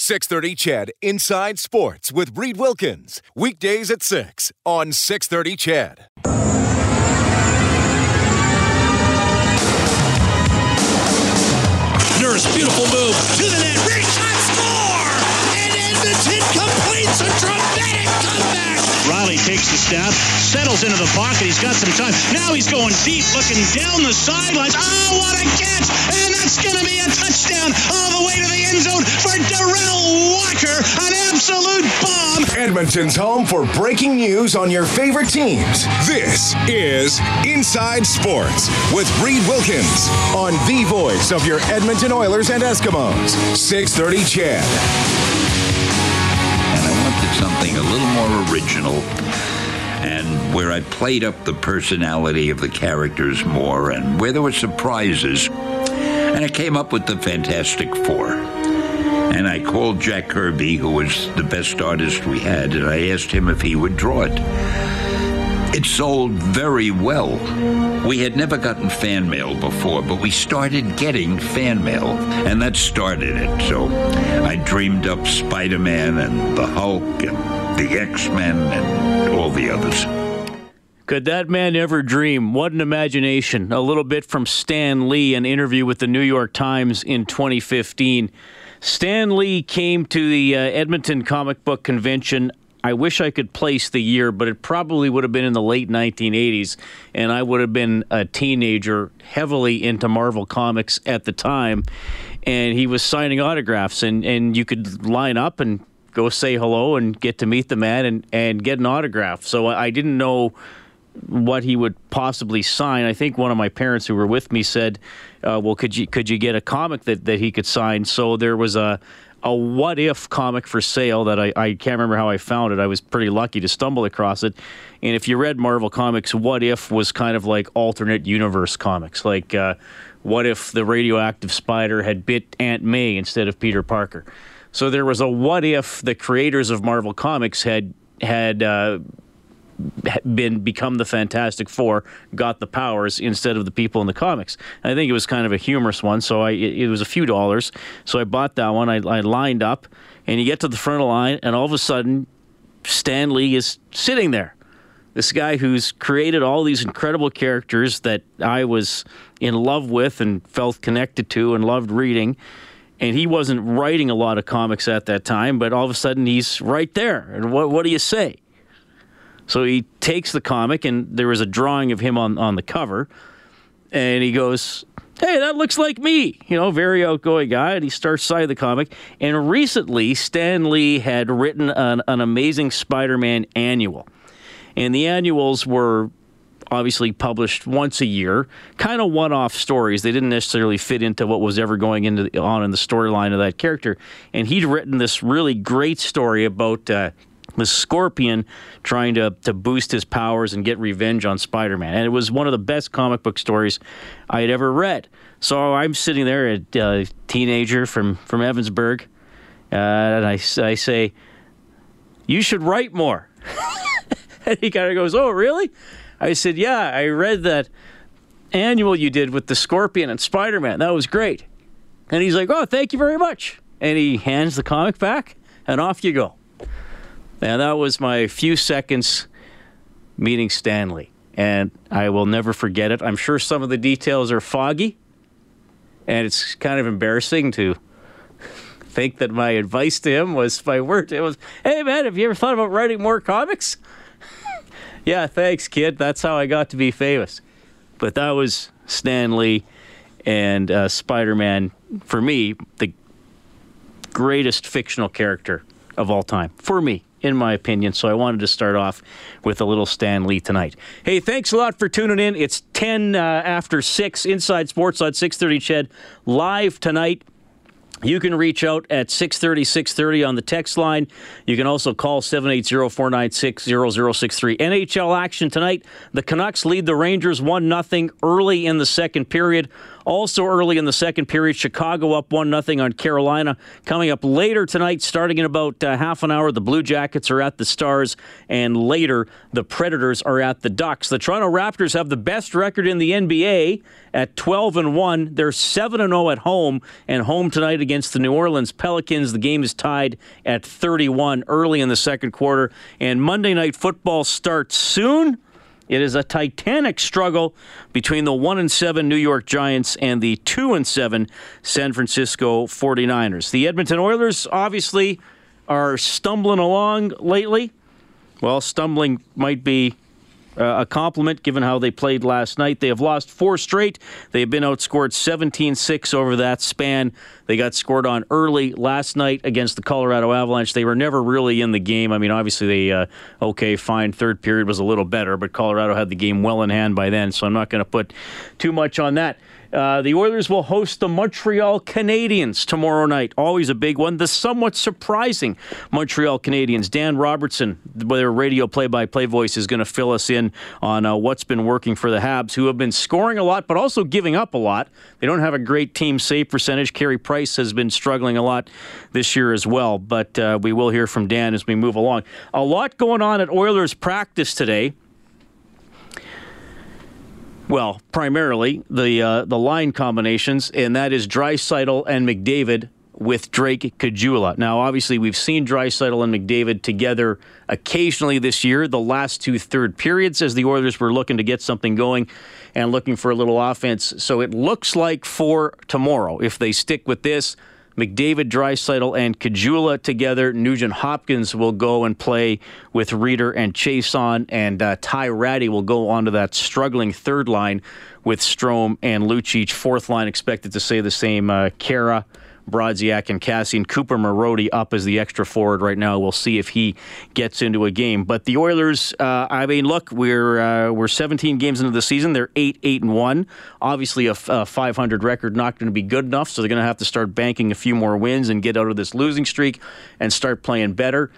630 CHED Inside Sports with Reed Wilkins. Weekdays at 6 on 630 CHED. Nurse, beautiful move to the net. Reach shot, score! And Edmonton completes a comeback. Reilly takes the step, settles into the pocket. He's got some time. Now he's going deep, looking down the sidelines. Oh, ah, what a catch! And that's going to be a touchdown all the way to the end zone for Derel Walker. An absolute bomb. Edmonton's home for breaking news on your favorite teams. This is Inside Sports with Reed Wilkins on the voice of your Edmonton Oilers and Eskimos. 630 Ched. Little more original and where I played up the personality of the characters more and where there were surprises. And I came up with the Fantastic Four. And I called Jack Kirby, who was the best artist we had, and I asked him if he would draw it. It sold very well. We had never gotten fan mail before, but we started getting fan mail, and that started it. So I dreamed up Spider Man and the Hulk and the X Men and all the others. Could that man ever dream? What an imagination. A little bit from Stan Lee, an interview with the New York Times in 2015. Stan Lee came to the uh, Edmonton Comic Book Convention. I wish I could place the year, but it probably would have been in the late 1980s, and I would have been a teenager heavily into Marvel Comics at the time. And he was signing autographs, and, and you could line up and go say hello and get to meet the man and, and get an autograph. So I didn't know what he would possibly sign. I think one of my parents who were with me said, uh, "Well, could you could you get a comic that, that he could sign?" So there was a a what if comic for sale that I, I can't remember how I found it. I was pretty lucky to stumble across it. And if you read Marvel Comics, What If was kind of like alternate universe comics. Like, uh, what if the radioactive spider had bit Aunt May instead of Peter Parker? So there was a what if the creators of Marvel Comics had had uh, been become the Fantastic Four, got the powers instead of the people in the comics. I think it was kind of a humorous one, so I it, it was a few dollars. So I bought that one. I, I lined up, and you get to the front of the line, and all of a sudden, Stan Lee is sitting there. This guy who's created all these incredible characters that I was in love with and felt connected to and loved reading. And he wasn't writing a lot of comics at that time, but all of a sudden he's right there. And what, what do you say? So he takes the comic, and there was a drawing of him on, on the cover, and he goes, Hey, that looks like me. You know, very outgoing guy. And he starts signing the comic. And recently, Stan Lee had written an, an amazing Spider Man annual. And the annuals were obviously published once a year, kind of one-off stories. They didn't necessarily fit into what was ever going into on in the storyline of that character. And he'd written this really great story about uh, the Scorpion trying to to boost his powers and get revenge on Spider-Man. And it was one of the best comic book stories I had ever read. So I'm sitting there, a uh, teenager from from Evansburg, uh, and I, I say, "You should write more." and he kind of goes, "Oh, really?" I said, "Yeah, I read that annual you did with the Scorpion and Spider-Man. That was great." And he's like, "Oh, thank you very much." And he hands the comic back, and off you go. And that was my few seconds meeting Stan Lee. And I will never forget it. I'm sure some of the details are foggy, and it's kind of embarrassing to think that my advice to him was my word. It was, hey man, have you ever thought about writing more comics? Yeah, thanks, kid. That's how I got to be famous. But that was Stan Lee and uh, Spider Man, for me, the greatest fictional character of all time. For me, in my opinion. So I wanted to start off with a little Stan Lee tonight. Hey, thanks a lot for tuning in. It's 10 uh, after 6, Inside Sports on 630 Ched, live tonight You can reach out at 630 630 on the text line. You can also call 780 496 0063. NHL action tonight. The Canucks lead the Rangers 1 0 early in the second period. Also early in the second period, Chicago up 1 0 on Carolina. Coming up later tonight, starting in about uh, half an hour, the Blue Jackets are at the Stars, and later, the Predators are at the Ducks. The Toronto Raptors have the best record in the NBA at 12 and 1. They're 7 and 0 at home, and home tonight against the New Orleans Pelicans. The game is tied at 31 early in the second quarter, and Monday Night Football starts soon. It is a titanic struggle between the 1 and 7 New York Giants and the 2 and 7 San Francisco 49ers. The Edmonton Oilers obviously are stumbling along lately. Well, stumbling might be uh, a compliment given how they played last night. They have lost four straight. They have been outscored 17 6 over that span. They got scored on early last night against the Colorado Avalanche. They were never really in the game. I mean, obviously, they, uh, okay, fine. Third period was a little better, but Colorado had the game well in hand by then, so I'm not going to put too much on that. Uh, the Oilers will host the Montreal Canadiens tomorrow night. Always a big one. The somewhat surprising Montreal Canadiens. Dan Robertson, their radio play-by-play voice, is going to fill us in on uh, what's been working for the Habs, who have been scoring a lot, but also giving up a lot. They don't have a great team save percentage. Carey Price has been struggling a lot this year as well, but uh, we will hear from Dan as we move along. A lot going on at Oilers practice today well, primarily the uh, the line combinations, and that is Draisaitl and McDavid with Drake Caggiula. Now, obviously, we've seen Draisaitl and McDavid together occasionally this year. The last two third periods, as the Oilers were looking to get something going and looking for a little offense. So it looks like for tomorrow, if they stick with this. McDavid, Draisaitl, and Caggiula together. Nugent Hopkins will go and play with Rieder and Chiasson, and uh, Ty Rattie will go onto that struggling third line with Strome and Lucic. Fourth line expected to say the same. Uh, Khaira, Brodziak and Kassian. Cooper Marody up as the extra forward right now. We'll see if he gets into a game. But the Oilers, uh, I mean, look, we're uh, we're 17 games into the season. They're eight, eight and one. Obviously, a, a 500 record not going to be good enough, so they're going to have to start banking a few more wins and get out of this losing streak and start playing better.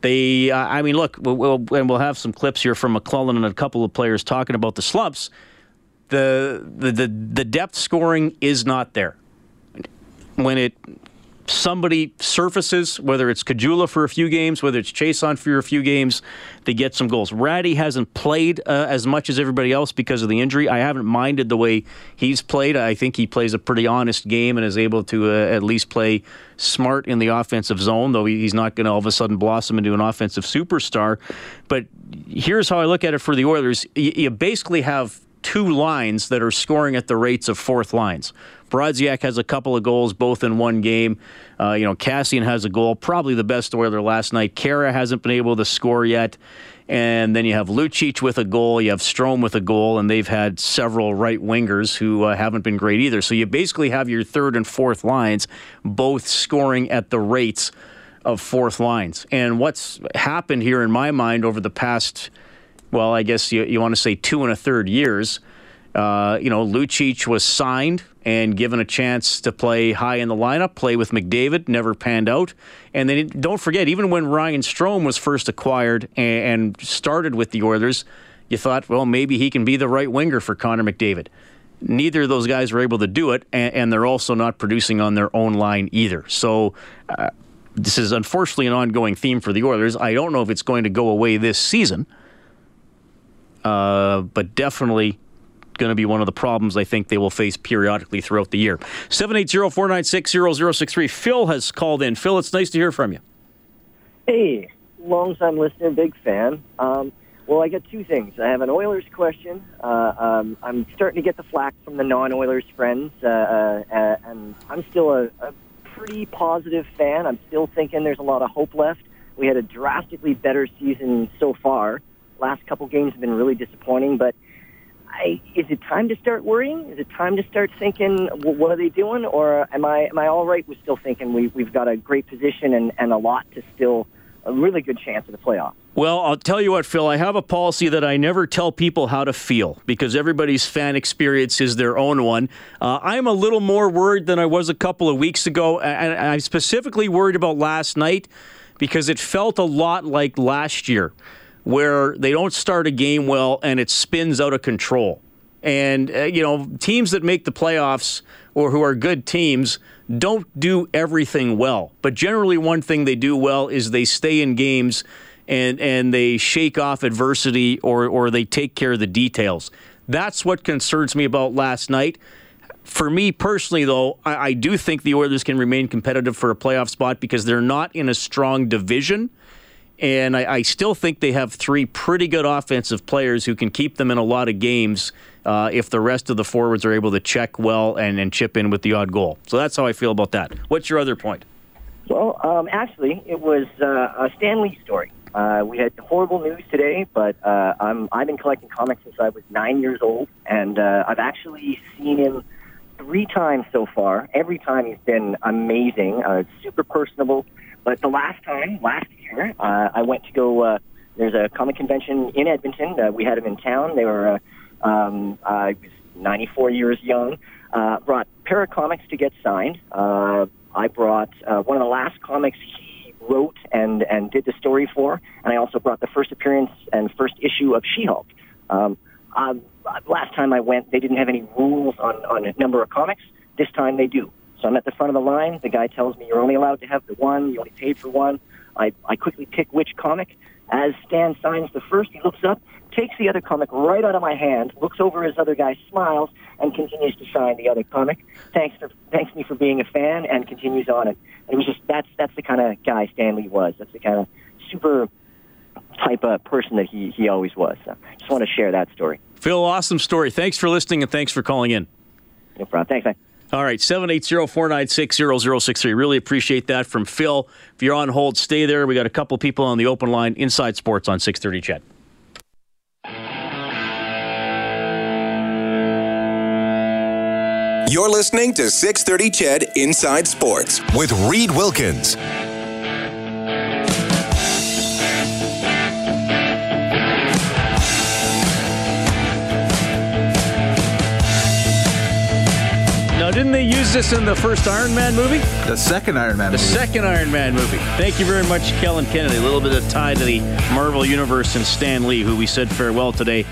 They, uh, I mean, look, we'll, we'll, and we'll have some clips here from McLellan and a couple of players talking about the slumps. The, the the the depth scoring is not there when it somebody surfaces, whether it's Caggiula for a few games, whether it's Chiasson for a few games, they get some goals. Rattie hasn't played uh, as much as everybody else because of the injury. I haven't minded the way he's played. I think he plays a pretty honest game and is able to uh, at least play smart in the offensive zone, though he's not going to all of a sudden blossom into an offensive superstar. But here's how I look at it for the Oilers. You basically have two lines that are scoring at the rates of fourth lines. Brodziak has a couple of goals, both in one game. Uh, you know, Kassian has a goal, probably the best Oiler last night. Khaira hasn't been able to score yet. And then you have Lucic with a goal, you have Strome with a goal, and they've had several right wingers who uh, haven't been great either. So you basically have your third and fourth lines both scoring at the rates of fourth lines. And what's happened here in my mind over the past, well, I guess you, you want to say two and a third years, uh, you know, Lucic was signed and given a chance to play high in the lineup, play with McDavid, never panned out. And then don't forget, even when Ryan Strome was first acquired and started with the Oilers, you thought, well, maybe he can be the right winger for Connor McDavid. Neither of those guys were able to do it, and, they're also not producing on their own line either. So, uh, this is unfortunately an ongoing theme for the Oilers. I don't know if it's going to go away this season, uh, but definitely going to be one of the problems I think they will face periodically throughout the year. 780-496-0063. Phil has called in. Phil, it's nice to hear from you. Hey, long time listener, big fan. Um, well, I got two things. I have an Oilers question. Uh, um, I'm starting to get the flack from the non-Oilers friends, uh, uh, uh, and I'm still a, a pretty positive fan. I'm still thinking there's a lot of hope left. We had a drastically better season so far. Last couple games have been really disappointing, but I, is it time to start worrying? Is it time to start thinking, well, what are they doing? Or am I am I all right with still thinking we, we've got a great position and, and a lot to still, a really good chance of the playoffs? Well, I'll tell you what, Phil. I have a policy that I never tell people how to feel because everybody's fan experience is their own one. Uh, I'm a little more worried than I was a couple of weeks ago, and I'm specifically worried about last night because it felt a lot like last year, where they don't start a game well and it spins out of control. And uh, you know, teams that make the playoffs or who are good teams don't do everything well, but generally, one thing they do well is they stay in games and and they shake off adversity or or they take care of the details. That's what concerns me about last night. For me personally, though, I, I do think the Oilers can remain competitive for a playoff spot because they're not in a strong division. And I, I, still think they have three pretty good offensive players who can keep them in a lot of games uh, if the rest of the forwards are able to check well and, and chip in with the odd goal. So that's how I feel about that. What's your other point? Well, um, actually, it was uh, a Stan Lee story. Uh, we had horrible news today, but uh, I'm, I've been collecting comics since I was nine years old, and uh, I've actually seen him three times so far. Every time he's been amazing, uh, super personable. But the last time, last year, uh, I went to go. Uh, there's a comic convention in Edmonton. Uh, we had him in town. They were. Uh, um, I was 94 years young. Uh, brought para comics to get signed. Uh, I brought uh, one of the last comics he wrote and, and did the story for. And I also brought the first appearance and first issue of She-Hulk. Um, uh, last time I went, they didn't have any rules on, on a number of comics. This time they do. So I'm at the front of the line. The guy tells me you're only allowed to have the one. You only paid for one. I, I quickly pick which comic. As Stan signs the first, he looks up, takes the other comic right out of my hand, looks over his other guy, smiles, and continues to sign the other comic. Thanks for thanks me for being a fan, and continues on. And it was just that's that's the kind of guy Stan Lee was. That's the kind of super type of person that he he always was. So just want to share that story. Phil, awesome story. Thanks for listening and thanks for calling in. No problem. Thanks, man. All right, 780-496-0063. Really appreciate that from Phil. If you're on hold, stay there. We got a couple people on the open line inside sports on 630 CHED. You're listening to 630 CHED Inside Sports with Reed Wilkins. Now, use this in the first Iron Man movie? The second Iron Man The movie. second Iron Man movie. Thank you very much, Kellen Kennedy. A little bit of tie to the Marvel Universe and Stan Lee, who we said farewell today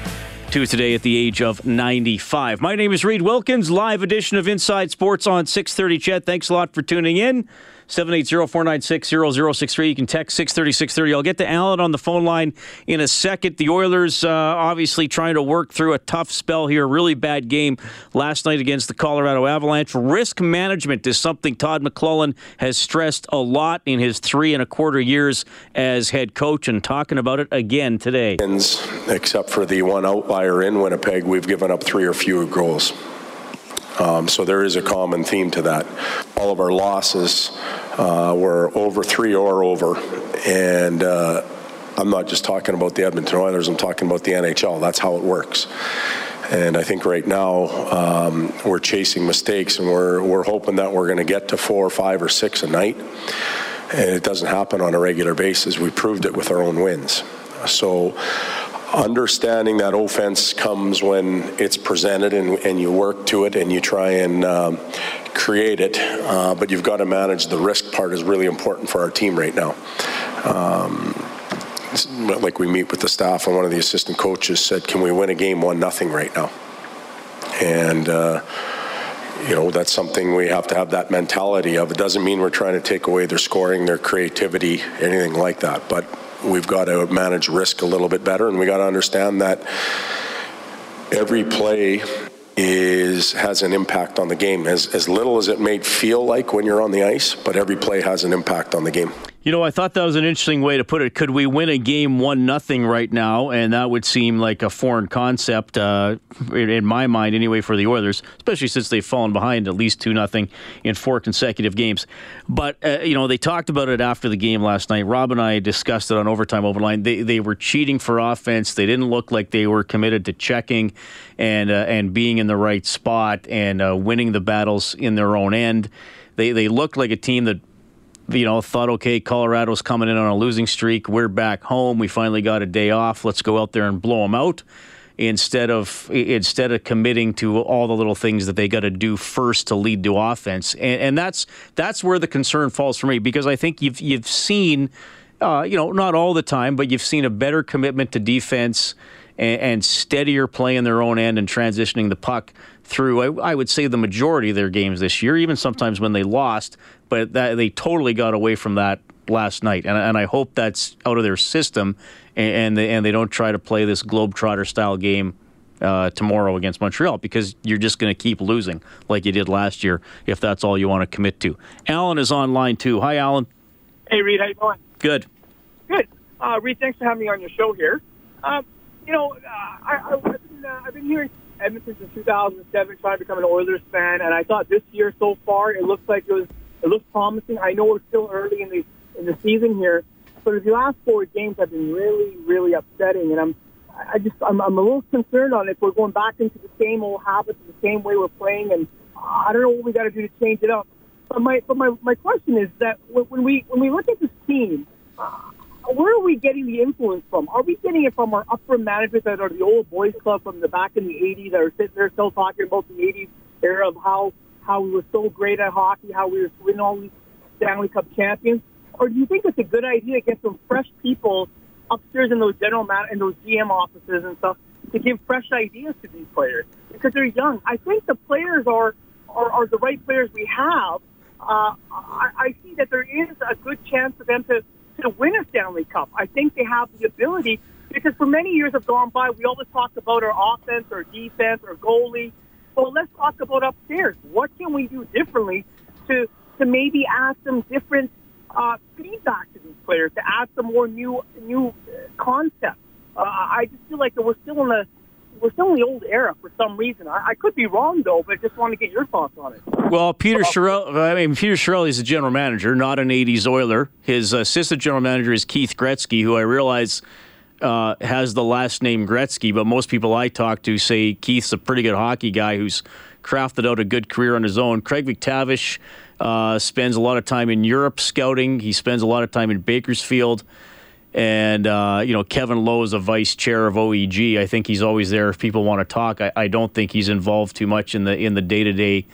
to today at the age of 95. My name is Reed Wilkins, live edition of Inside Sports on 630 CHED. Thanks a lot for tuning in. 780-496-0063. You can text 630-630. I'll get to Alan on the phone line in a second. The Oilers uh, obviously trying to work through a tough spell here. Really bad game last night against the Colorado Avalanche. Risk management is something Todd McLellan has stressed a lot in his three and a quarter years as head coach and talking about it again today. Except for the one outlier in Winnipeg, we've given up three or fewer goals. Um, so there is a common theme to that. All of our losses uh, were over three or over, and uh, I'm not just talking about the Edmonton Oilers. I'm talking about the NHL. That's how it works. And I think right now um, we're chasing mistakes, and we're we're hoping that we're going to get to four, or five, or six a night. And it doesn't happen on a regular basis. We proved it with our own wins. So understanding that offense comes when it's presented and, and you work to it and you try and um, create it, uh, but you've got to manage the risk part is really important for our team right now. Um, like we meet with the staff and one of the assistant coaches said, can we win a game one nothing right now? And uh, you know that's something we have to have that mentality of. It doesn't mean we're trying to take away their scoring, their creativity, anything like that, but we've got to manage risk a little bit better, and we got to understand that every play is has an impact on the game. As as little as it may feel like when you're on the ice, but every play has an impact on the game. You know, I thought that was an interesting way to put it. Could we win a game one nothing right now? And that would seem like a foreign concept uh, in my mind, anyway, for the Oilers, especially since they've fallen behind at least two nothing in four consecutive games. But uh, you know, they talked about it after the game last night. Rob and I discussed it on overtime overline. They they were cheating for offense. They didn't look like they were committed to checking and uh, and being in the right spot and uh, winning the battles in their own end. They they looked like a team that you know, thought, okay, Colorado's coming in on a losing streak. We're back home. We finally got a day off. Let's go out there and blow them out instead of instead of committing to all the little things that they got to do first to lead to offense. And, and, that's that's where the concern falls for me because I think you've you've seen, uh, you know, not all the time, but you've seen a better commitment to defense and, and steadier play in their own end and transitioning the puck through. I, I, would say the majority of their games this year, even sometimes when they lost, but that, they totally got away from that last night, and, and I hope that's out of their system, and and they, and they don't try to play this globetrotter style game uh, tomorrow against Montreal because you're just going to keep losing like you did last year if that's all you want to commit to. Alan is on line too. Hi, Alan. Hey, Reed. How you doing? Good. Good. Uh, Reed, thanks for having me on your show here. Um, you know, uh, I, have been, uh, I've been hearing Edmonton since 2007, trying to become an Oilers fan, and I thought this year so far it looks like it was it looks promising. I know we're still early in the in the season here, but the last four games have been really, really upsetting, and I'm I just I'm, I'm a little concerned on if we're going back into the same old habits, the same way we're playing, and I don't know what we got to do to change it up. But my but my my question is that when we when we look at this team. Where are we getting the influence from? Are we getting it from our upper management that are the old boys club from the back in the 80s that are sitting there still talking about the 80s era of how, how we were so great at hockey, how we were winning all these Stanley Cup champions? Or do you think it's a good idea to get some fresh people upstairs in those general man- in those GM offices and stuff to give fresh ideas to these players because they're young? I think the players are are, are the right players we have. Uh, I, I see that there is a good chance for them to to win a Stanley Cup. I think they have the ability because for many years have gone by, we always talked about our offense, or defense, or goalie. Well, let's talk about upstairs. What can we do differently to to maybe add some different uh, feedback to these players, to add some more new new concepts? Uh, I just feel like we're still in the we're still in the old era for some reason. I, I could be wrong though, but I just want to get your thoughts on it. Well, Peter Chiarelli, I mean, Peter Chiarelli is a general manager, not an '80s Oiler. His assistant general manager is Keith Gretzky, who I realize. Uh, has the last name Gretzky, but most people I talk to say Keith's a pretty good hockey guy who's crafted out a good career on his own. Craig MacTavish uh, spends a lot of time in Europe scouting. He spends a lot of time in Bakersfield. And, uh, you know, Kevin Lowe is a vice chair of OEG. I think he's always there if people want to talk. I, I don't think he's involved too much in the in the day to day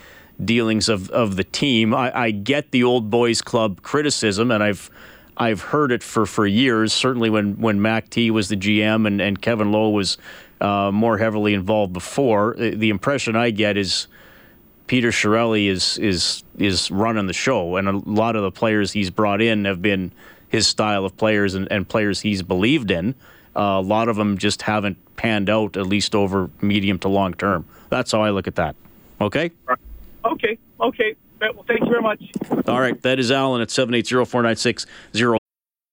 dealings of, of the team. I, I get the old boys club criticism, and I've I've heard it for, for years. Certainly when when Mac T was the GM and, and Kevin Lowe was uh, more heavily involved before. The impression I get is Peter Chiarelli is is is running the show, and a lot of the players he's brought in have been his style of players and, and players he's believed in. Uh, a lot of them just haven't panned out, at least over medium to long term. That's how I look at that. Okay? Okay. Okay. Well, thank you very much. All right. That is Alan at 780 496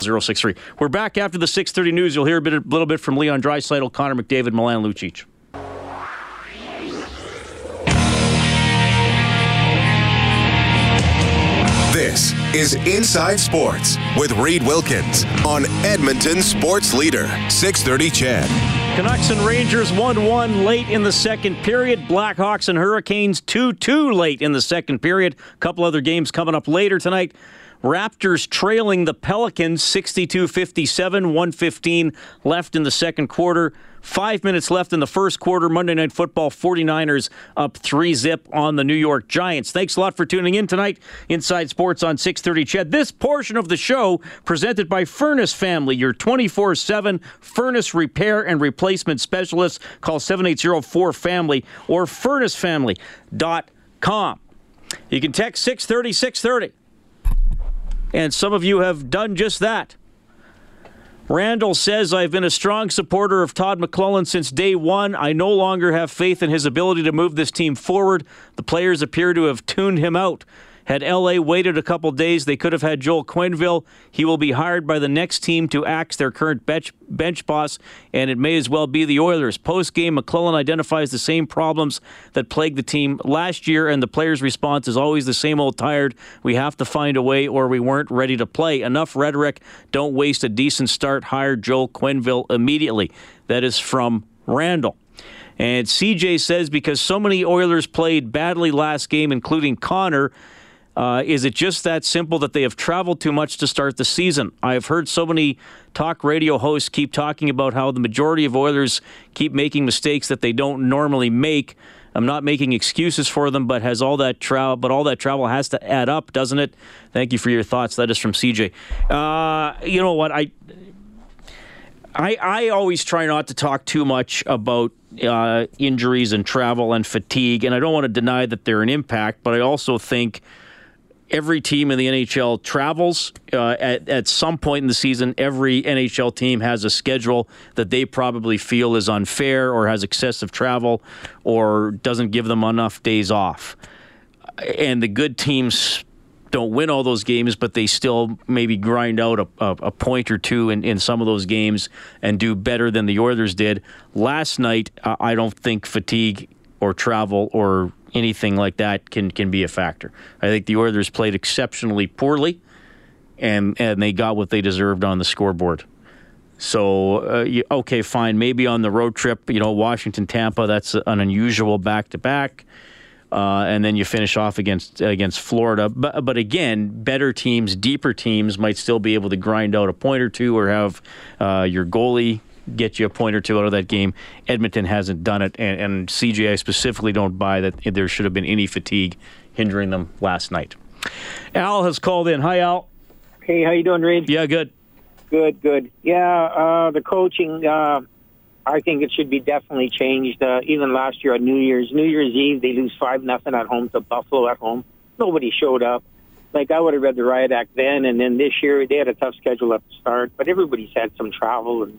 063. We're back after the 6:30 news. You'll hear a bit, a little bit from Leon Draisaitl, Connor McDavid, Milan Lucic. This is Inside Sports with Reed Wilkins on Edmonton Sports Leader 630 CHED. Canucks and Rangers 1 1 late in the second period. Blackhawks and Hurricanes 2 2 late in the second period. A couple other games coming up later tonight. Raptors trailing the Pelicans 62 57, 115 left in the second quarter. Five minutes left in the first quarter. Monday Night Football 49ers up three zip on the New York Giants. Thanks a lot for tuning in tonight. Inside Sports on 630 CHED. This portion of the show presented by Furnace Family, your 24 7 furnace repair and replacement specialist. Call 780 4FAMILY or furnacefamily.com. You can text 630 630. And some of you have done just that. Randall says, I've been a strong supporter of Todd McLellan since day one. I no longer have faith in his ability to move this team forward. The players appear to have tuned him out. Had LA waited a couple days, they could have had Joel Quenneville. He will be hired by the next team to axe their current bench, bench boss, and it may as well be the Oilers. Post game, McLellan identifies the same problems that plagued the team last year, and the players' response is always the same old tired. We have to find a way, or we weren't ready to play. Enough rhetoric. Don't waste a decent start. Hire Joel Quenneville immediately. That is from Randall. And CJ says because so many Oilers played badly last game, including Connor, uh, is it just that simple that they have traveled too much to start the season? I have heard so many talk radio hosts keep talking about how the majority of Oilers keep making mistakes that they don't normally make. I'm not making excuses for them, but has all that travel, but all that travel has to add up, doesn't it? Thank you for your thoughts. That is from CJ. Uh, you know what? I I, I always try not to talk too much about uh, injuries and travel and fatigue, and I don't want to deny that they're an impact, but I also think every team in the NHL travels. Uh, at, at some point in the season, every NHL team has a schedule that they probably feel is unfair or has excessive travel or doesn't give them enough days off. And the good teams don't win all those games, but they still maybe grind out a, a, a, point or two in, in some of those games and do better than the Oilers did. Last night, uh, I don't think fatigue or travel or anything like that can, can be a factor. I think the Oilers played exceptionally poorly, and, and they got what they deserved on the scoreboard. So, uh, you, okay, fine. Maybe on the road trip, you know, Washington, Tampa, that's an unusual back to back uh, and then you finish off against against Florida. But but again, better teams, deeper teams might still be able to grind out a point or two, or have uh, your goalie get you a point or two out of that game. Edmonton hasn't done it, and, and CJ specifically don't buy that there should have been any fatigue hindering them last night. Al has called in. Hi, Al. Hey, how you doing, Reed? Yeah, good. Good, good. Yeah, uh, the coaching. Uh, I think it should be definitely changed. Uh, even last year on New Year's, New Year's Eve, they lose five nothing at home to Buffalo at home. Nobody showed up. Like I would have read the riot act then, and then this year they had a tough schedule at the start, but everybody's had some travel and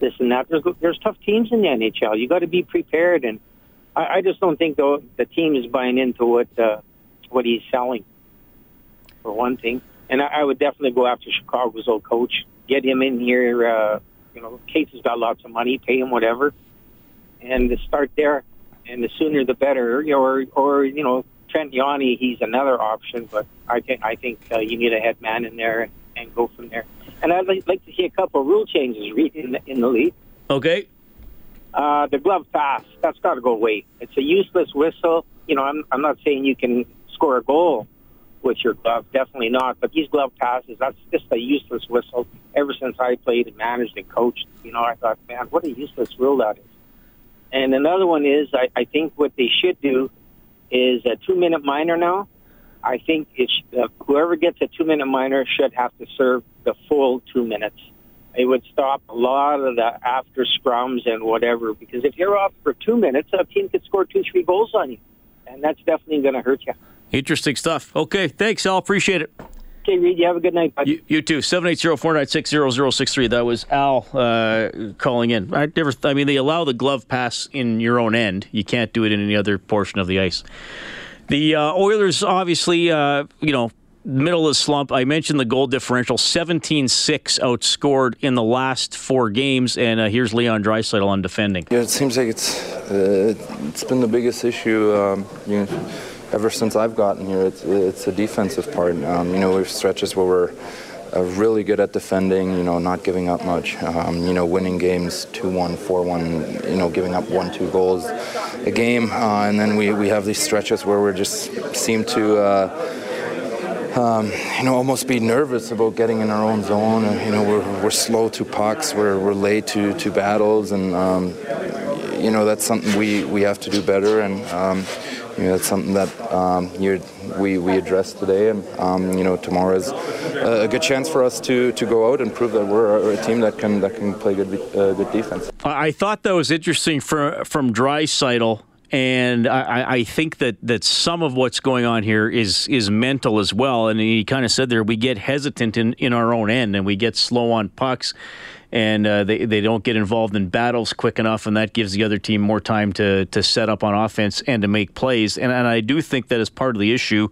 this, and that. There's there's tough teams in the NHL. You got to be prepared, and I, I just don't think the the team is buying into what uh, what he's selling. For one thing, and I, I would definitely go after Chicago's old coach, get him in here. Uh, you know, Katz has got lots of money, pay him whatever, and to start there. And the sooner the better. Or, or you know, Trent Yawney, he's another option, but I think I think uh, you need a head man in there and go from there. And I'd like, like to see a couple of rule changes in the, in the league. Okay. Uh, the glove pass, that's got to go away. It's a useless whistle. You know, I'm, I'm not saying you can score a goal with your glove. Definitely not. But these glove passes, that's just a useless whistle. Ever since I played and managed and coached, you know, I thought, man, what a useless rule that is. And another one is, I, I think what they should do is a two-minute minor now. I think it's uh, whoever gets a two-minute minor should have to serve the full two minutes. It would stop a lot of the after scrums and whatever. Because if you're off for two minutes, a team could score two, three goals on you, and that's definitely going to hurt you. Interesting stuff. Okay, thanks, Al. Appreciate it. Okay, Reed, you have a good night. You, you, too. 780-496-0063. That was Al uh, calling in. I never. I mean, they allow the glove pass in your own end. You can't do it in any other portion of the ice. The uh, Oilers, obviously, uh, you know, middle of the slump. I mentioned the goal differential, 17-6 outscored in the last four games, and uh, here's Leon Draisaitl on defending. Yeah, it seems like it's uh, it's been the biggest issue. Um, you know, ever since I've gotten here, it's, it's a defensive part. Um, you know, we have stretches where we're uh, really good at defending, you know, not giving up much, um, you know, winning games 2-1, 4-1, you know, giving up one, two goals a game. Uh, and then we, we have these stretches where we just seem to, uh, um, you know, almost be nervous about getting in our own zone. You know, we're, we're slow to pucks, we're, we're late to, to battles, and, um, you know, that's something we, we have to do better. And, um, you know, that's something that um, we we addressed today, and um, you know, tomorrow is a good chance for us to, to go out and prove that we're a, team that can that can play good uh, good defense. I thought that was interesting for, from Draisaitl. And I, I think that, that some of what's going on here is is mental as well. And he kind of said there we get hesitant in, in our own end and we get slow on pucks and uh, they, they don't get involved in battles quick enough, and that gives the other team more time to, to set up on offense and to make plays. And, and I do think that is part of the issue.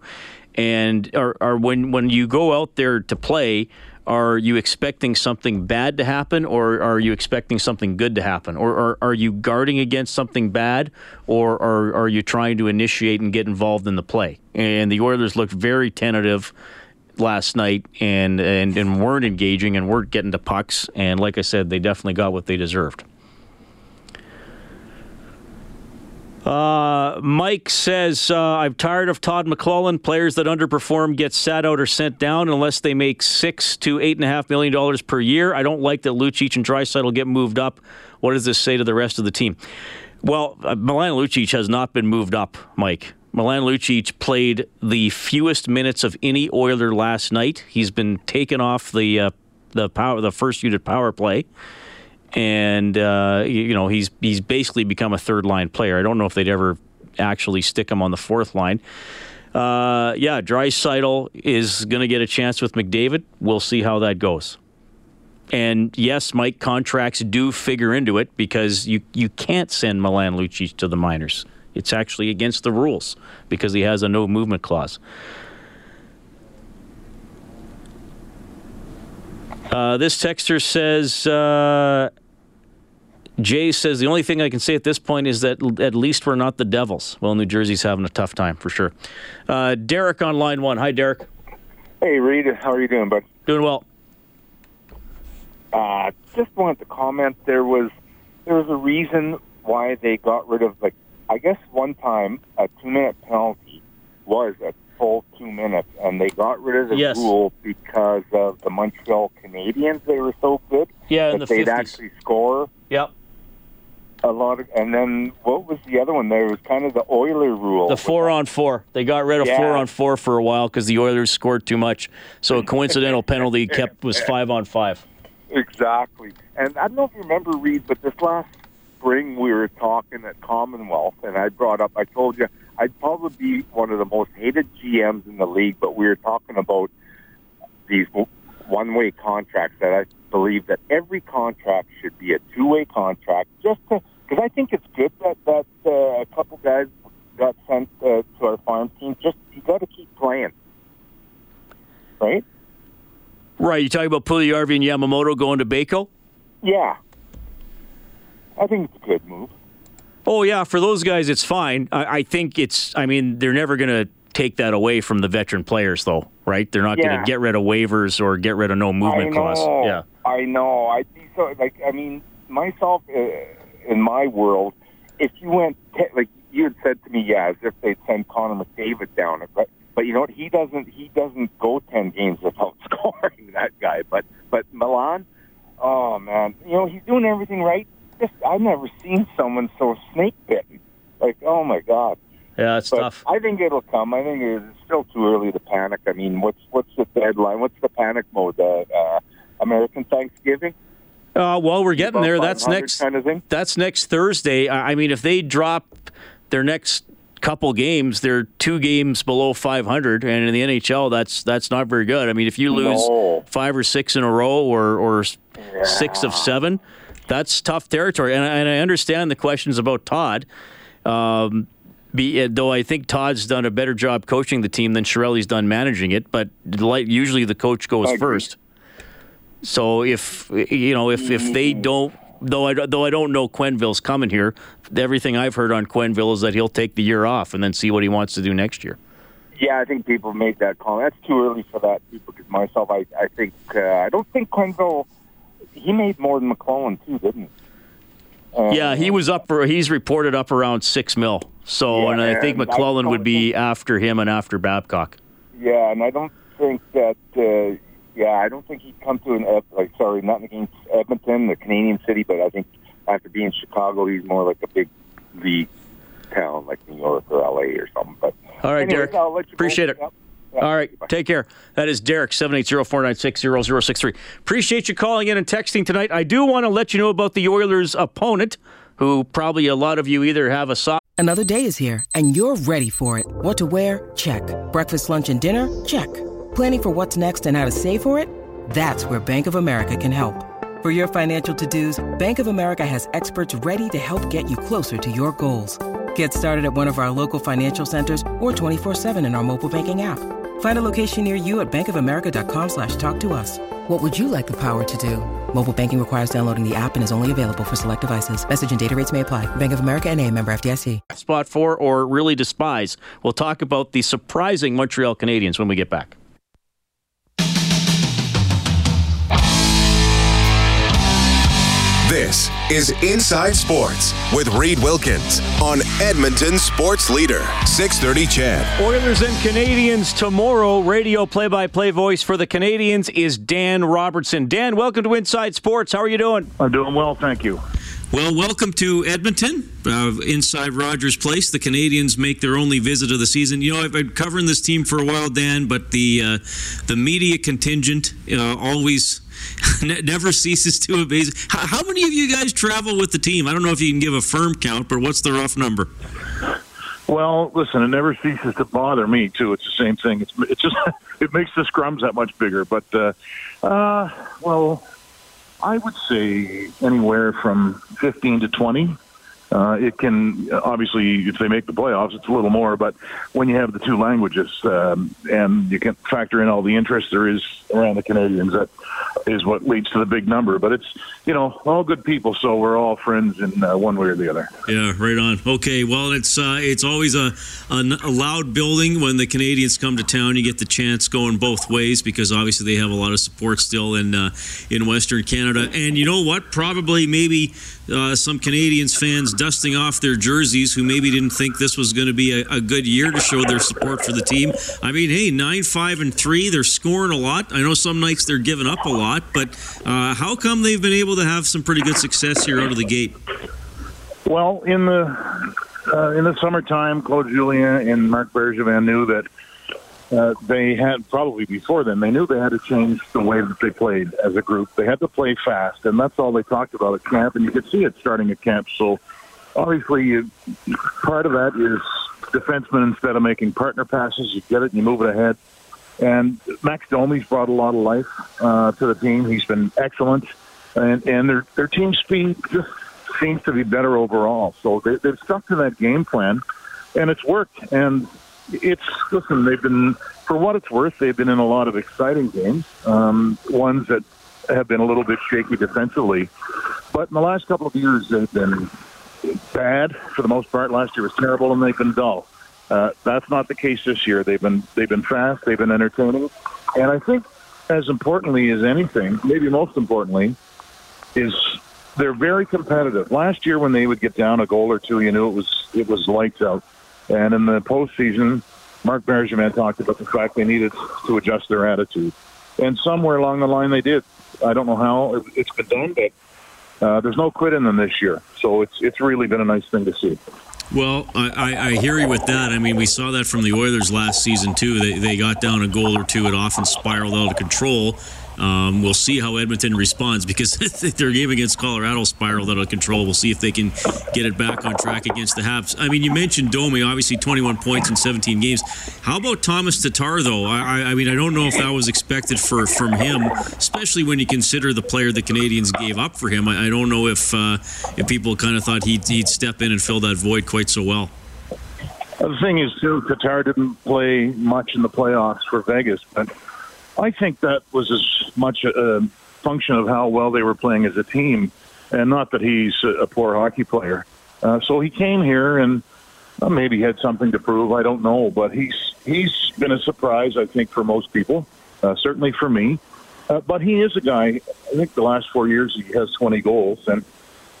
And are, are when when you go out there to play, are you expecting something bad to happen, or are you expecting something good to happen, or, or are you guarding against something bad, or are, are you trying to initiate and get involved in the play? And the Oilers looked very tentative last night and, and, and weren't engaging and weren't getting to pucks. And like I said, they definitely got what they deserved. Uh, Mike says, uh, I'm tired of Todd McLellan. Players that underperform get sat out or sent down unless they make six to eight and a half million dollars per year. I don't like that Lucic and Draisaitl get moved up. What does this say to the rest of the team? Well, uh, Milan Lucic has not been moved up, Mike. Milan Lucic played the fewest minutes of any Oiler last night. He's been taken off the uh, the power the first unit power play and uh, you know he's he's basically become a third line player. I don't know if they'd ever actually stick him on the fourth line. Uh, yeah, Draisaitl is going to get a chance with McDavid. We'll see how that goes. And yes, Mike, contracts do figure into it because you you can't send Milan Lucic to the minors. It's actually against the rules because he has a no movement clause. Uh, this texter says. Uh, Jay says the only thing I can say at this point is that at least we're not the Devils. Well, New Jersey's having a tough time for sure. Uh, Derek on line one. Hi, Derek. Hey, Reed. How are you doing, bud? Doing well. Uh, just wanted to comment. There was there was a reason why they got rid of like I guess one time a two minute penalty was a full two minutes, and they got rid of the Yes. rule because of the Montreal Canadiens. They were so good Yeah, in that the they'd 50s. actually score Yep. a lot of. And then what was the other one? There was kind of the Oiler rule. The four on four. They got rid of Yeah. four on four for a while because the Oilers scored too much. So a coincidental penalty kept was five on five. Exactly. And I don't know if you remember, Reed, but this last spring we were talking at Commonwealth, and I brought up, I told you, I'd probably be one of the most hated GMs in the league, but we were talking about these one way contracts that I believe that every contract should be a two way contract just to, because I think it's good that, that uh, a couple guys got sent uh, to our farm team. Just, you got to keep playing. Right? Right. You talking about Puljujarvi and Yamamoto going to Baco? Yeah. I think it's a good move. Oh yeah, for those guys it's fine. I, I think it's. I mean, they're never going to take that away from the veteran players, though, right? They're not going to get rid of waivers or get rid of no movement I clause. Yeah. I know. I'd be so like. I mean, myself uh, in my world, if you went te- like you had said to me, yeah, as if they'd send Connor McDavid down it, but but you know what? He doesn't. He doesn't go ten games without scoring. That guy, but but Milan, oh man, you know he's doing everything right. Just I've never seen someone so snake bitten. Like oh my god. Yeah, it's But tough. I think it'll come. I think it's still too early to panic. I mean, what's what's the deadline? What's the panic mode? Uh, uh, American Thanksgiving. Uh, well, we're getting there. That's next. kind of thing. That's next Thursday. I mean, if they drop their next couple games, they're two games below 500, and in the NHL, that's that's not very good. I mean, if you lose No. five or six in a row, or or six of seven, that's tough territory. And I, and I understand the questions about Todd. Um, be, though I think Todd's done a better job coaching the team than Chiarelli's done managing it, but like usually the coach goes first. So if you know if if they don't though I though I don't know Quenneville's coming here, everything I've heard on Quenville is that he'll take the year off and then see what he wants to do next year. Yeah, I think people made that call. That's too early for that. Because myself, I I think uh, I don't think Quenville. He made more than McLellan too, didn't he? Uh, yeah, he was up for he's reported up around six mil. So Yeah, and I think and I McLellan would be after him and after Babcock. Yeah, and I don't think that. Uh, yeah, I don't think he'd come to an like. Sorry, not against Edmonton, the Canadian city, but I think after being Chicago, he's more like a big league town like New York or LA or something. But All right, anyways, Derek. I'll let you Appreciate go. it. Yep. All right, take care. That is Derek, 780-496-0063. Appreciate you calling in and texting tonight. I do want to let you know about the Oilers' opponent, who probably a lot of you either have a sock. Another day is here, and you're ready for it. What to wear? Check. Breakfast, lunch, and dinner? Check. Planning for what's next and how to save for it? That's where Bank of America can help. For your financial to-dos, Bank of America has experts ready to help get you closer to your goals. Get started at one of our local financial centers or 24-7 in our mobile banking app. Find a location near you at bankofamerica.com slash talk to us. What would you like the power to do? Mobile banking requires downloading the app and is only available for select devices. Message and data rates may apply. Bank of America and a member FDIC. Spot for or really despise. We'll talk about the surprising Montreal Canadiens when we get back. This is Inside Sports with Reed Wilkins on Edmonton Sports Leader, 630 CHED. Oilers and Canadiens tomorrow. Radio play-by-play voice for the Canadiens is Dan Robertson. Dan, welcome to Inside Sports. How are you doing? I'm doing well, thank you. Well, welcome to Edmonton, uh, inside Rogers Place. The Canadiens make their only visit of the season. You know, I've been covering this team for a while, Dan, but the uh, the media contingent uh, always never ceases to amaze. How, how many of you guys travel with the team? I don't know if you can give a firm count, but what's the rough number? Well, listen, it never ceases to bother me too. It's the same thing. It's it's just it makes the scrums that much bigger. But uh, uh, well, I would say anywhere from 15 to 20. Uh, it can obviously, if they make the playoffs, it's a little more. But when you have the two languages um, and you can factor in all the interest there is around the Canadiens, that is what leads to the big number. But it's you know all good people, so we're all friends in uh, one way or the other. Yeah, right on. Okay, well, it's uh, it's always a, a a loud building when the Canadiens come to town. You get the chance going both ways because obviously they have a lot of support still in uh, in Western Canada. And you know what? Probably maybe uh, some Canadiens fans dusting off their jerseys who maybe didn't think this was going to be a, a, good year to show their support for the team. I mean, hey, nine, five, and three, they're scoring a lot. I know some nights they're giving up a lot, but uh, how come they've been able to have some pretty good success here out of the gate? Well, in the uh, in the summertime, Claude Julien and Marc Bergevin knew that uh, they had probably before then they knew they had to change the way that they played as a group. They had to play fast, and that's all they talked about at camp. And you could see it starting at camp. So obviously, you, part of that is defensemen instead of making partner passes, you get it and you move it ahead. And Max Domi's brought a lot of life uh, to the team. He's been excellent, and and their their team speed just seems to be better overall. So they, they've stuck to that game plan, and it's worked. And it's listen, they've been for what it's worth, they've been in a lot of exciting games, um, ones that have been a little bit shaky defensively. But in the last couple of years, they've been bad for the most part. Last year was terrible, and they've been dull. Uh, that's not the case this year. They've been they've been fast, they've been entertaining, and I think as importantly as anything, maybe most importantly, is they're very competitive. Last year, when they would get down a goal or two, you knew it was it was lights out. And in the postseason, Marc Bergevin talked about the fact they needed to adjust their attitude, and somewhere along the line they did. I don't know how it's been done, but uh, there's no quit in them this year. So it's it's really been a nice thing to see. Well, I, I, hear you with that. I mean, we saw that from the Oilers last season too. They, they got down a goal or two. It often spiraled out of control. Um, we'll see how Edmonton responds because their game against Colorado spiraled out of control. We'll see if they can get it back on track against the Habs. I mean, you mentioned Domi, obviously 21 points in 17 games. How about Thomas Tatar, though? I, I mean, I don't know if that was expected for from him, especially when you consider the player the Canadiens gave up for him. I, I don't know if uh, if people kind of thought he'd, he'd step in and fill that void quite so well. The thing is, too, Tatar didn't play much in the playoffs for Vegas, but I think that was as much a, function of how well they were playing as a team, and not that he's a, poor hockey player. Uh, so he came here and well, maybe had something to prove. I don't know, but he's he's been a surprise. I think for most people, uh, certainly for me. Uh, but he is a guy. I think the last four years he has 20 goals, and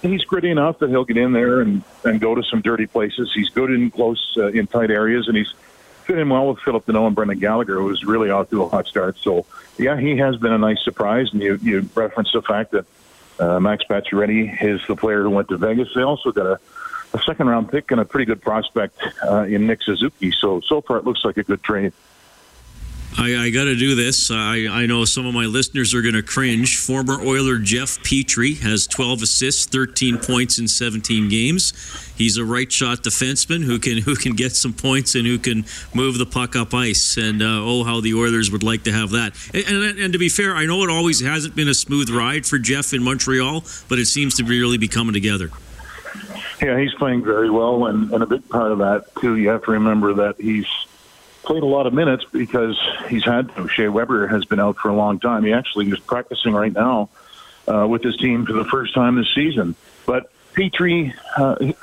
he's gritty enough that he'll get in there and and go to some dirty places. He's good in close, uh, in tight areas, and he's fit in well with Phillip Danault and Brendan Gallagher, who's really off to a hot start. So, yeah, he has been a nice surprise. And you, you referenced the fact that uh, Max Pacioretty is the player who went to Vegas. They also got a, a second round pick and a pretty good prospect uh, in Nick Suzuki. So, so far it looks like a good trade. I, I got to do this. I, I know some of my listeners are going to cringe. Former Oiler Jeff Petry has 12 assists, 13 points in 17 games. He's a right shot defenseman who can who can get some points and who can move the puck up ice. And uh, oh, how the Oilers would like to have that. And, and, and, to be fair, I know it always hasn't been a smooth ride for Jeff in Montreal, but it seems to be really be coming together. Yeah, he's playing very well, and, and a big part of that too. You have to remember that he's played a lot of minutes because he's had. Shea Weber has been out for a long time. He actually is practicing right now uh, with his team for the first time this season. But Petry, uh,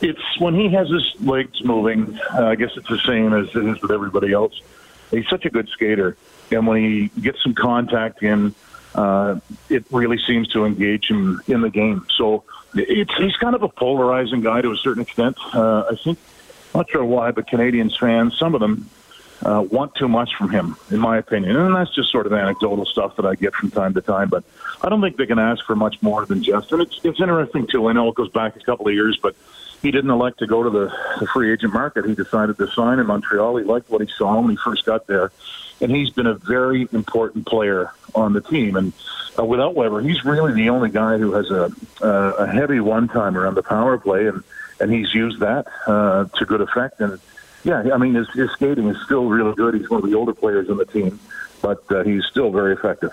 it's when he has his legs moving. Uh, I guess it's the same as it is with everybody else. He's such a good skater, and when he gets some contact in, uh, it really seems to engage him in the game. So it's he's kind of a polarizing guy to a certain extent. Uh, I think, not sure why, but Canadiens fans, some of them uh, want too much from him, in my opinion. And that's just sort of anecdotal stuff that I get from time to time. But I don't think they can ask for much more than just. And it's it's interesting too. I know it goes back a couple of years, but he didn't elect to go to the, the free agent market. He decided to sign in Montreal. He liked what he saw when he first got there, and he's been a very important player on the team. And uh, without Weber, he's really the only guy who has a uh, a heavy one timer on the power play, and and he's used that uh, to good effect. And yeah, I mean his, his skating is still really good. He's one of the older players on the team, but uh, he's still very effective.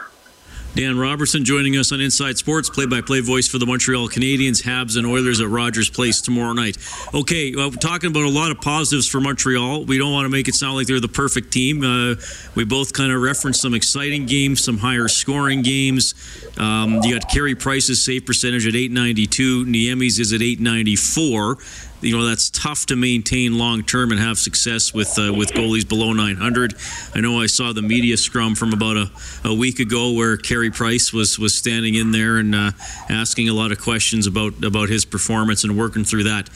Dan Robertson joining us on Inside Sports, play-by-play voice for the Montreal Canadiens, Habs, and Oilers at Rogers Place tomorrow night. Okay, well, talking about a lot of positives for Montreal. We don't want to make it sound like they're the perfect team. Uh, we both kind of referenced some exciting games, some higher scoring games. Um, you got Carey Price's save percentage at 892. Niemi's is at 894 you know that's tough to maintain long term and have success with uh, with goalies below 900. I know I saw the media scrum from about a, a week ago where Carey Price was was standing in there and uh, asking a lot of questions about about his performance and working through that.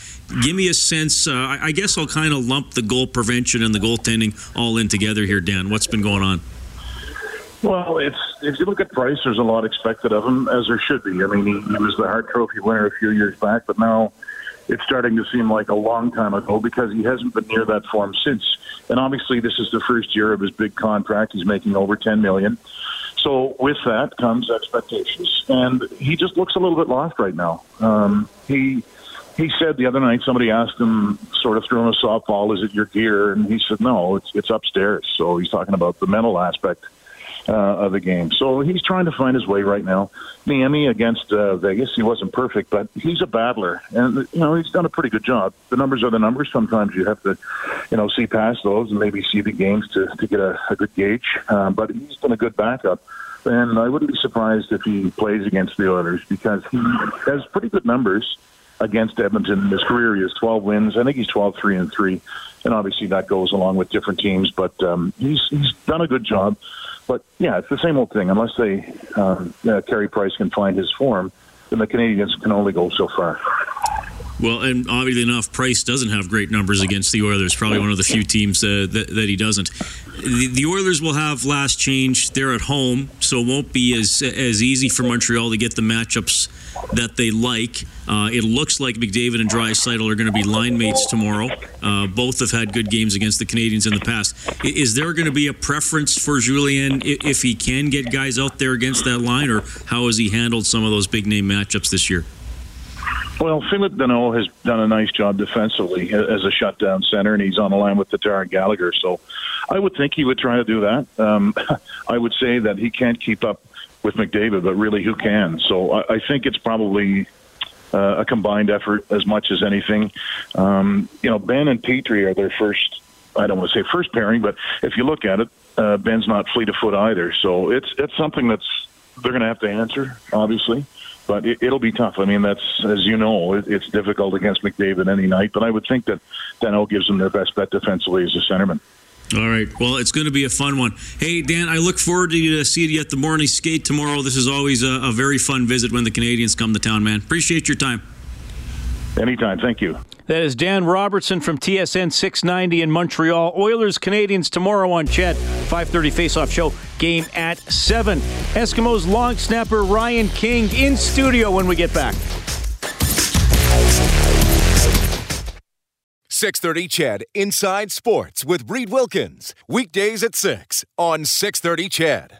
Give me a sense. Uh, I, I guess I'll kind of lump the goal prevention and the goaltending all in together here, Dan. What's been going on? Well, it's if you look at Price, there's a lot expected of him, as there should be. I mean, he, he was the Hart Trophy winner a few years back, but now it's starting to seem like a long time ago because he hasn't been near that form since. And obviously, this is the first year of his big contract. He's making over ten million. So with that comes expectations, and he just looks a little bit lost right now. Um, he he said the other night somebody asked him, sort of throwing a softball, "Is it your gear?" And he said, "No, it's it's upstairs." So he's talking about the mental aspect uh, of the game. So he's trying to find his way right now. Niemi against uh, Vegas, he wasn't perfect, but he's a battler, and you know he's done a pretty good job. The numbers are the numbers. Sometimes you have to, you know, see past those and maybe see the games to to get a, a good gauge. Um, but he's been a good backup. And I wouldn't be surprised if he plays against the Oilers because he has pretty good numbers against Edmonton in his career. He has 12 wins. I think he's 12 3 and 3. And obviously that goes along with different teams, but um, he's he's done a good job. But yeah, it's the same old thing. Unless they um, uh, Carey Price can find his form, then the Canadiens can only go so far. Well, and obviously enough, Price doesn't have great numbers against the Oilers. Probably one of the few teams uh, that, that he doesn't. The, the, Oilers will have last change. They're at home, so it won't be as as easy for Montreal to get the matchups that they like. Uh, it looks like McDavid and Draisaitl are going to be line mates tomorrow. Uh, both have had good games against the Canadiens in the past. Is there going to be a preference for Julien if he can get guys out there against that line, or how has he handled some of those big name matchups this year? Well, Phillip Danault has done a nice job defensively as a shutdown center, and he's on the line with Tatar Gallagher. So I would think he would try to do that. Um, I would say that he can't keep up with McDavid, but really, who can? So I, I think it's probably uh, a combined effort as much as anything. Um, you know, Benn and Petry are their first. I don't want to say first pairing, but if you look at it, uh, Benn's not fleet of foot either. So it's it's something that's they're going to have to answer, obviously but it, will be tough. I mean, that's as you know, it, it's difficult against McDavid any night. But I would think that Danault gives them their best bet defensively as a centerman. All right. Well, it's going to be a fun one. Hey, Dan, I look forward to uh, seeing you at the morning skate tomorrow. This is always a, a very fun visit when the Canadiens come to town, man. Appreciate your time. Anytime. Thank you. That is Dan Robertson from TSN 690 in Montreal. Oilers Canadiens tomorrow on CHED. 5:30 face-off show. Game at 7. Eskimos long snapper Ryan King in studio when we get back. 630 CHED Inside Sports with Reid Wilkins. Weekdays at 6 on 630 CHED.